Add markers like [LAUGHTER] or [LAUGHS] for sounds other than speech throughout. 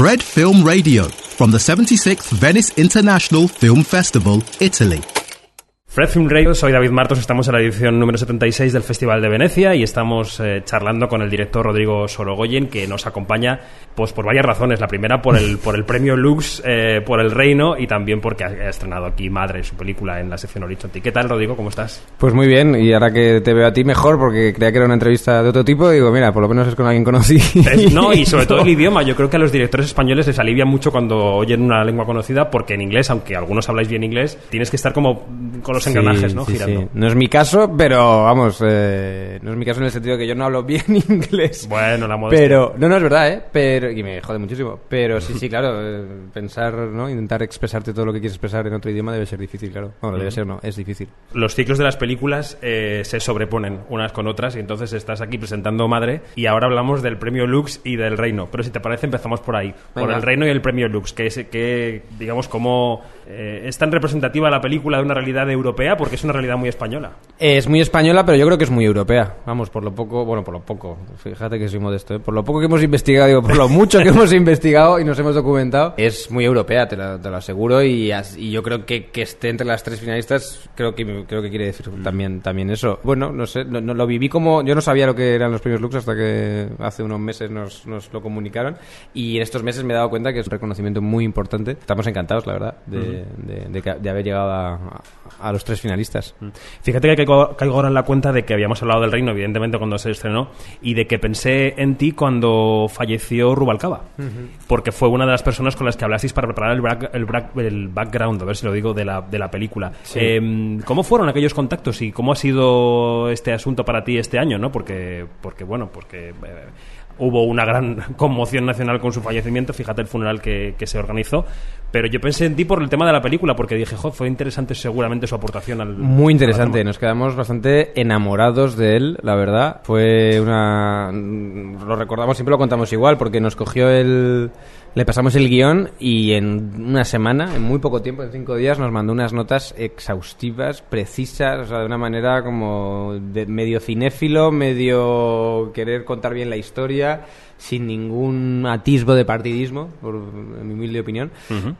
Fred Film Radio from the 76th Venice International Film Festival, Italy. Fred Film Radio, soy David Martos, estamos en la edición número 76 del Festival de Venecia y estamos eh, charlando con el director Rodrigo Sorogoyen que nos acompaña pues por varias razones. La primera por el, por el premio Lux, eh, por el reino y también porque ha, estrenado aquí Madre, su película en la sección Horizonte. ¿Qué tal, Rodrigo? ¿Cómo estás? Pues muy bien, y ahora que te veo a ti mejor porque creía que era una entrevista de otro tipo, digo, mira, por lo menos es con alguien conocido. no, y sobre todo el [LAUGHS] idioma. Yo creo que a los directores españoles les alivia mucho cuando oyen una lengua conocida porque en inglés, aunque algunos habláis bien inglés, tienes que estar como con los engranajes, ¿no? Girando. No es mi caso, pero vamos, eh, no es mi caso en el sentido de que yo no hablo bien [LAUGHS] inglés. Bueno, la modestia. Pero, no, no, es verdad, ¿eh? Pero, y me jode muchísimo. Pero sí, sí, claro, eh, pensar, ¿no? Intentar expresarte todo lo que quieres expresar en otro idioma debe ser difícil, claro. Bueno, debe ser, no, es difícil. Los ciclos de las películas eh, se sobreponen unas con otras y entonces estás aquí presentando Madre y ahora hablamos del premio Lux y del Reino. Pero si te parece, empezamos por ahí. Por el Reino y el premio Lux, que, es, que digamos, como es tan representativa la película de una realidad europea porque es una realidad muy española. Es muy española, pero yo creo que es muy europea. Vamos, por lo poco, bueno, por lo poco, fíjate que soy modesto, ¿eh? por lo poco que hemos investigado, digo, por lo [LAUGHS] mucho que hemos investigado y nos hemos documentado, es muy europea, te lo, te lo aseguro, y, y, yo creo que que esté entre las tres finalistas, creo que creo que quiere decir también también eso. Bueno, no sé, no, lo viví como, yo no sabía lo que eran los premios Lux hasta que hace unos meses nos, nos lo comunicaron, y en estos meses me he dado cuenta que es un reconocimiento muy importante. Estamos encantados, la verdad, de, de, haber llegado a, a los tres finalistas. Mm. Fíjate que caigo, ahora en la cuenta de que habíamos hablado del reino, evidentemente, cuando se estrenó, y de que pensé en ti cuando falleció Rubalcaba, porque fue una de las personas con las que hablasteis para preparar el, el, background, a ver si lo digo, de la, de la película. Em, ¿Cómo fueron aquellos contactos y cómo ha sido este asunto para ti este año? ¿no? Porque, porque bueno, porque... Eh, hubo una gran [LAUGHS] conmoción nacional con su fallecimiento, fíjate el funeral que, se organizó, pero yo pensé en ti por el tema de la película, porque dije, jo, fue interesante seguramente su aportación al... Muy interesante, nos quedamos bastante enamorados de él, la verdad. Fue una... Lo recordamos, siempre lo contamos igual, porque nos cogió el le pasamos el guion y en una semana, en muy poco tiempo, en cinco días, nos mandó unas notas exhaustivas, precisas, o sea, de una manera como de medio cinéfilo, medio querer contar bien la historia, sin ningún atisbo de partidismo, por en mi humilde opinión.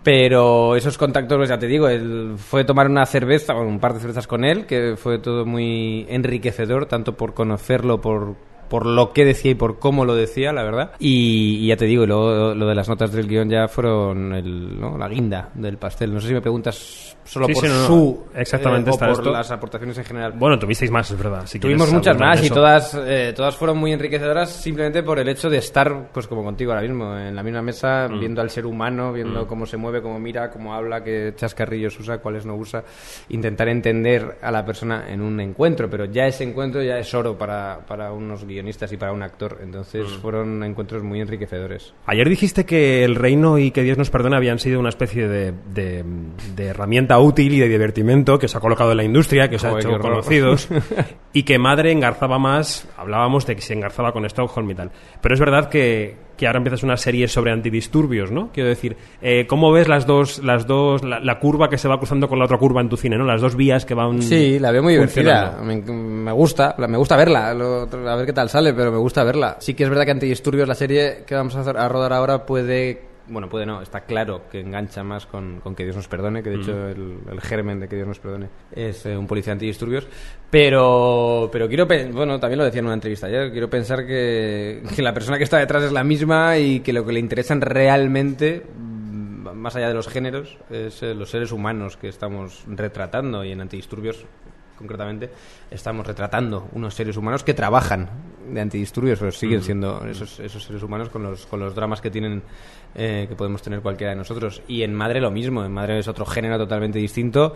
Pero esos contactos, pues ya te digo, él fue tomar una cerveza, un par de cervezas con él, que fue todo muy enriquecedor, tanto por conocerlo, por por lo que decía y por cómo lo decía, la verdad. Y, ya te digo, lo, lo, de las notas del guion ya fueron el, la guinda del pastel. No sé si me preguntas solo por su exactamente eh, por las aportaciones en general. Bueno, tuvisteis más, es verdad. Tuvimos muchas más y todas eh, todas fueron muy enriquecedoras simplemente por el hecho de estar, pues como contigo ahora mismo, en la misma mesa, mm. viendo al ser humano, viendo mm. cómo se mueve, cómo mira, cómo habla, qué chascarrillos usa, cuáles no usa, intentar entender a la persona en un encuentro, pero ya ese encuentro ya es oro para, para unos guiones y para un actor. Entonces mm. fueron encuentros muy enriquecedores. Ayer dijiste que El Reino y Que Dios nos perdone habían sido una especie de, de, herramienta útil y de divertimento que se ha colocado en la industria, que os ha hecho conocidos, [LAUGHS] y que Madre engarzaba más, hablábamos de que se engarzaba con Stockholm y tal. Pero es verdad que, que ahora empiezas una serie sobre antidisturbios, ¿no? Quiero decir, eh, ¿cómo ves las dos, las dos, la, curva que se va cruzando con la otra curva en tu cine, ¿no? Las dos vías que van. Sí, la veo muy divertida. Me, gusta, me gusta verla, a ver qué tal sale, pero me gusta verla. Sí que es verdad que antidisturbios, la serie que vamos a, hacer, a rodar ahora, puede bueno, puede no, está claro que engancha más con, con Que Dios nos perdone, que de hecho mm. el, germen de Que Dios nos perdone es eh, un policía antidisturbios. Pero, pero quiero, bueno, también lo decía en una entrevista ayer, quiero pensar que, que la persona que está detrás es la misma y que lo que le interesan realmente mm, más allá de los géneros, es eh, los seres humanos que estamos retratando y en antidisturbios concretamente, estamos retratando unos seres humanos que trabajan de antidisturbios, pero siguen siendo esos, esos seres humanos con los, con los dramas que tienen eh, que podemos tener cualquiera de nosotros. Y en Madre lo mismo, en Madre es otro género totalmente distinto,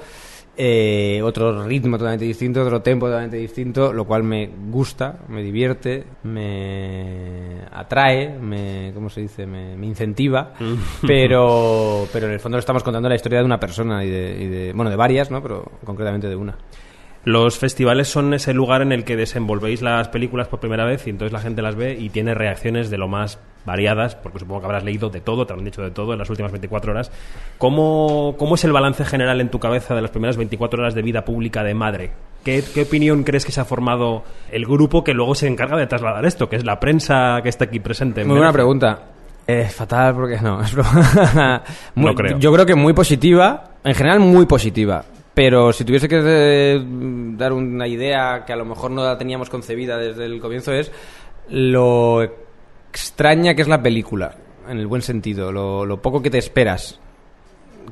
eh, otro ritmo totalmente distinto, otro tempo totalmente distinto, lo cual me gusta, me divierte, me atrae, me, ¿cómo se dice? Me, incentiva, pero, [LAUGHS] pero en el fondo le estamos contando la historia de una persona y de, y de, bueno, de varias, ¿no? Pero concretamente de una. Los festivales son ese lugar en el que desenvolvéis las películas por primera vez y entonces la gente las ve y tiene reacciones de lo más variadas, porque supongo que habrás leído de todo, te han dicho de todo en las últimas 24 horas. ¿Cómo, ¿Cómo es el balance general en tu cabeza de las primeras 24 horas de vida pública de madre? ¿Qué, ¿Qué, opinión crees que se ha formado el grupo que luego se encarga de trasladar esto, que es la prensa que está aquí presente? Muy buena pregunta. Es fatal porque no, es broma. [LAUGHS] Muy- No creo. Yo creo que muy positiva, en general muy positiva. Pero si tuviese que eh, dar una idea que a lo mejor no la teníamos concebida desde el comienzo es lo extraña que es la película, en el buen sentido, lo, lo poco que te esperas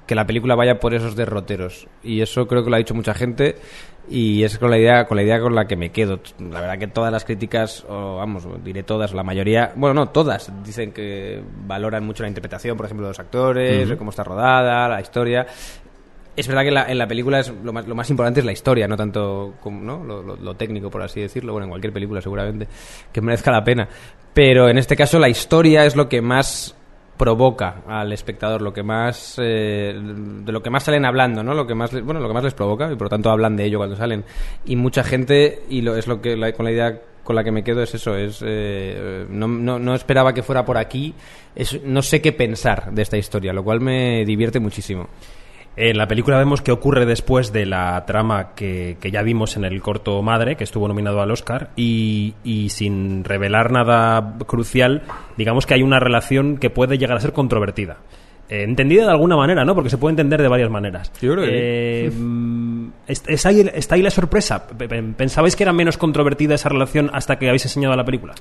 que la película vaya por esos derroteros. Y eso creo que lo ha dicho mucha gente y es con la idea con la idea con la que me quedo. La verdad que todas las críticas, o vamos, diré todas, la mayoría, bueno, no, todas dicen que valoran mucho la interpretación, por ejemplo, de los actores, de cómo está rodada, la historia. Es verdad que la- en la película es lo más, lo más importante es la historia, no tanto como, ¿no? Lo, técnico, por así decirlo. Bueno, en cualquier película seguramente que merezca la pena. Pero en este caso la historia es lo que más provoca al espectador, lo que más eh, de lo que más salen hablando, ¿no? Lo que más les- bueno, lo que más les provoca y por lo tanto hablan de ello cuando salen. Y mucha gente y lo es lo que con la idea con la que me quedo es eso, es eh, no, no, no esperaba que fuera por aquí, es, no sé qué pensar de esta historia, lo cual me divierte muchísimo. En la película vemos qué ocurre después de la trama que, que ya vimos en el corto Madre, que estuvo nominado al Oscar, y, y sin revelar nada crucial, digamos que hay una relación que puede llegar a ser controvertida. Eh, entendida de alguna manera, ¿no? Porque se puede entender de varias maneras. Yo creo que Eh, mm, es- es ahí- ¿Está ahí la sorpresa? Pe- pe- ¿Pensabais que era menos controvertida esa relación hasta que habéis enseñado la película?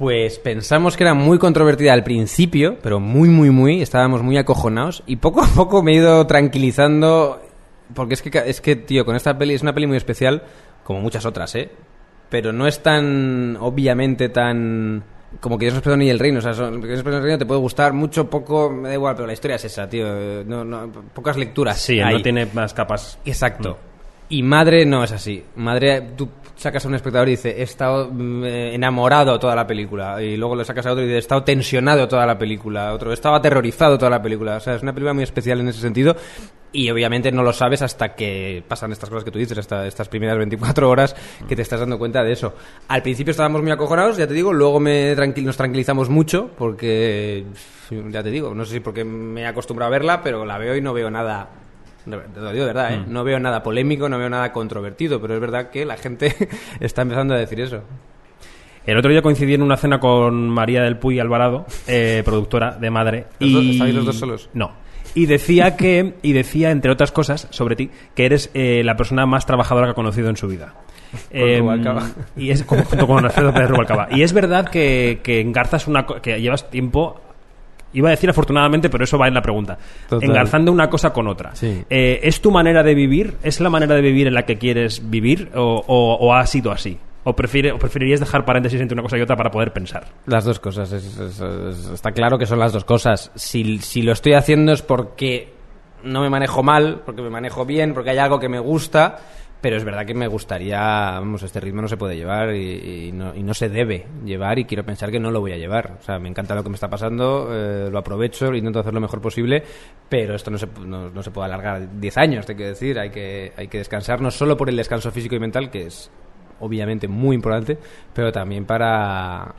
Pues pensamos que era muy controvertida al principio, pero muy, muy, muy, estábamos muy acojonados y poco a poco me he ido tranquilizando, porque es que, es que, tío, con esta peli es una peli muy especial, como muchas otras, ¿eh? Pero no es tan, obviamente, tan... Como que Dios no es perdón ni el reino, o sea, son, que Dios no es perdón ni el reino te puede gustar mucho, poco, me da igual, pero la historia es esa, tío, eh, no, no, pocas lecturas. Sí, hay. no tiene más capas. Exacto. Y Madre no es así. Madre, tú sacas a un espectador y dice, he estado mm, eh, enamorado toda la película. Y luego le sacas a otro y dice, he estado tensionado toda la película. Otro, estaba aterrorizado toda la película. O sea, es una película muy especial en ese sentido. Y obviamente no lo sabes hasta que pasan estas cosas que tú dices, hasta estas primeras 24 horas que te estás dando cuenta de eso. Al principio estábamos muy acojonados, ya te digo, luego me tranquil- nos tranquilizamos mucho porque, ya te digo, no sé si porque me he acostumbrado a verla, pero la veo y no veo nada Te lo digo de verdad, ¿eh? No veo nada polémico, no veo nada controvertido, pero es verdad que la gente [LAUGHS] está empezando a decir eso. El otro día coincidí en una cena con María del Puy Alvarado, eh, productora de Madre. ¿Los y... estabais los dos solos? No. Y decía que, y decía, entre otras cosas, sobre ti, que eres eh, la persona más trabajadora que ha conocido en su vida. Em, y es como- junto con Alfredo Pérez Rubalcaba. Y es verdad que, que engarzas una que llevas tiempo. Iba a decir afortunadamente, pero eso va en la pregunta. Total. Engarzando una cosa con otra. Sí. Eh, ¿Es tu manera de vivir? ¿Es la manera de vivir en la que quieres vivir? ¿O, o- o ha sido así? ¿O, prefiere, o preferirías dejar paréntesis entre una cosa y otra para poder pensar? Las dos cosas, es- es- es- está claro que son las dos cosas. Si, si lo estoy haciendo es porque no me manejo mal, porque me manejo bien, porque hay algo que me gusta, pero es verdad que me gustaría, vamos, este ritmo no se puede llevar y, y no, y no se debe llevar y quiero pensar que no lo voy a llevar. O sea, me encanta lo que me está pasando, eh, lo aprovecho, intento hacer lo mejor posible, pero esto no se, no, no se puede alargar 10 años, te quiero decir, hay que, hay que descansar no solo por el descanso físico y mental, que es obviamente muy importante, pero también para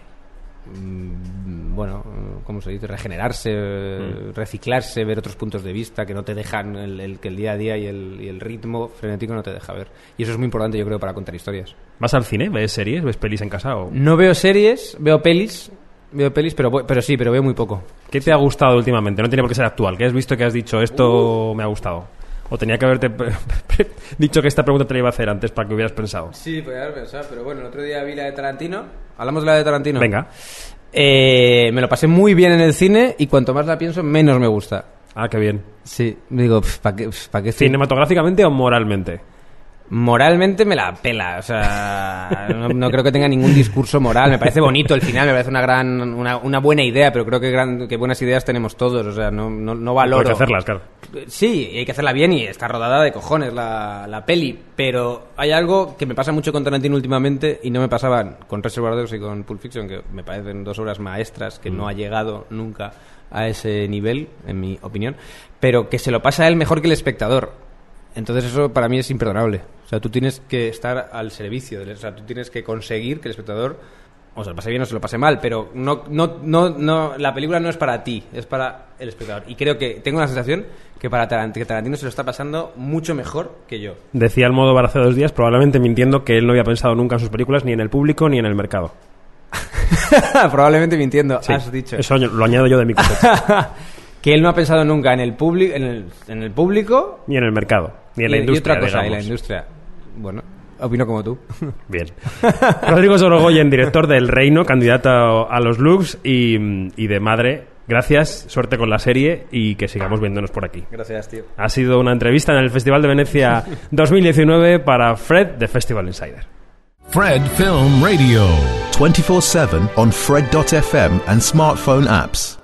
bueno, ¿cómo se dice? Regenerarse, eh, reciclarse, ver otros puntos de vista que no te dejan, el, el- que el día a día y el, y el ritmo frenético no te deja ver. Y eso es muy importante, yo creo, para contar historias. ¿Vas al cine? ¿Ves series? ¿Ves pelis en casa? O... No veo series, veo pelis, veo pelis, pero, pero sí, pero veo muy poco. ¿Qué te ha gustado últimamente? No tiene por qué ser actual. ¿Qué has visto que has dicho esto me ha gustado? O tenía que haberte [LAUGHS] dicho que esta pregunta te la iba a hacer antes para que hubieras pensado. Sí, podría haber pensado, pero bueno, el otro día vi la de Tarantino. ¿Hablamos de la de Tarantino? Venga. Eh, me lo pasé muy bien en el cine y cuanto más la pienso, menos me gusta. Ah, qué bien. Sí, digo, ¿para qué, pa' qué ¿Cinematográficamente o moralmente? Moralmente me la pela, o sea, no, no creo que tenga ningún discurso moral. Me parece bonito el final, me parece una gran, una, una buena idea, pero creo que, gran, que buenas ideas tenemos todos, o sea, no, no, no valoro. Hay que hacerlas, claro. Sí, y hay que hacerla bien y está rodada de cojones la, la peli, pero hay algo que me pasa mucho con Tarantino últimamente y no me pasaba con Reservoir Dogs y con Pulp Fiction, que me parecen dos obras maestras que no ha llegado nunca a ese nivel, en mi opinión, pero que se lo pasa a él mejor que el espectador. Entonces eso para mí es imperdonable. O sea, tú tienes que estar al servicio, o sea, tú tienes que conseguir que el espectador o se lo pase bien o se lo pase mal, pero no, no, no, no, la película no es para ti, es para el espectador. Y creo que tengo la sensación que para Tarant- que Tarantino se lo está pasando mucho mejor que yo. Decía el modo hace dos días, probablemente mintiendo que él no había pensado nunca en sus películas, ni en el público, ni en el mercado. [LAUGHS] Probablemente mintiendo, Sí, has dicho. Eso lo añado yo de mi concepto. [LAUGHS] que él no ha pensado nunca en el, publi- en el, en el público ni en el mercado, ni en y, la y industria. otra cosa, y la digamos. industria. Bueno, opino como tú. Bien. Rodrigo Sorogoyen, director del Reino, candidato a los looks y, y de madre. Gracias, suerte con la serie y que sigamos viéndonos por aquí. Gracias, tío. Ha sido una entrevista en el Festival de Venecia 2019 para Fred de Festival Insider. Fred Film Radio. 24 7 on Fred.fm and smartphone apps.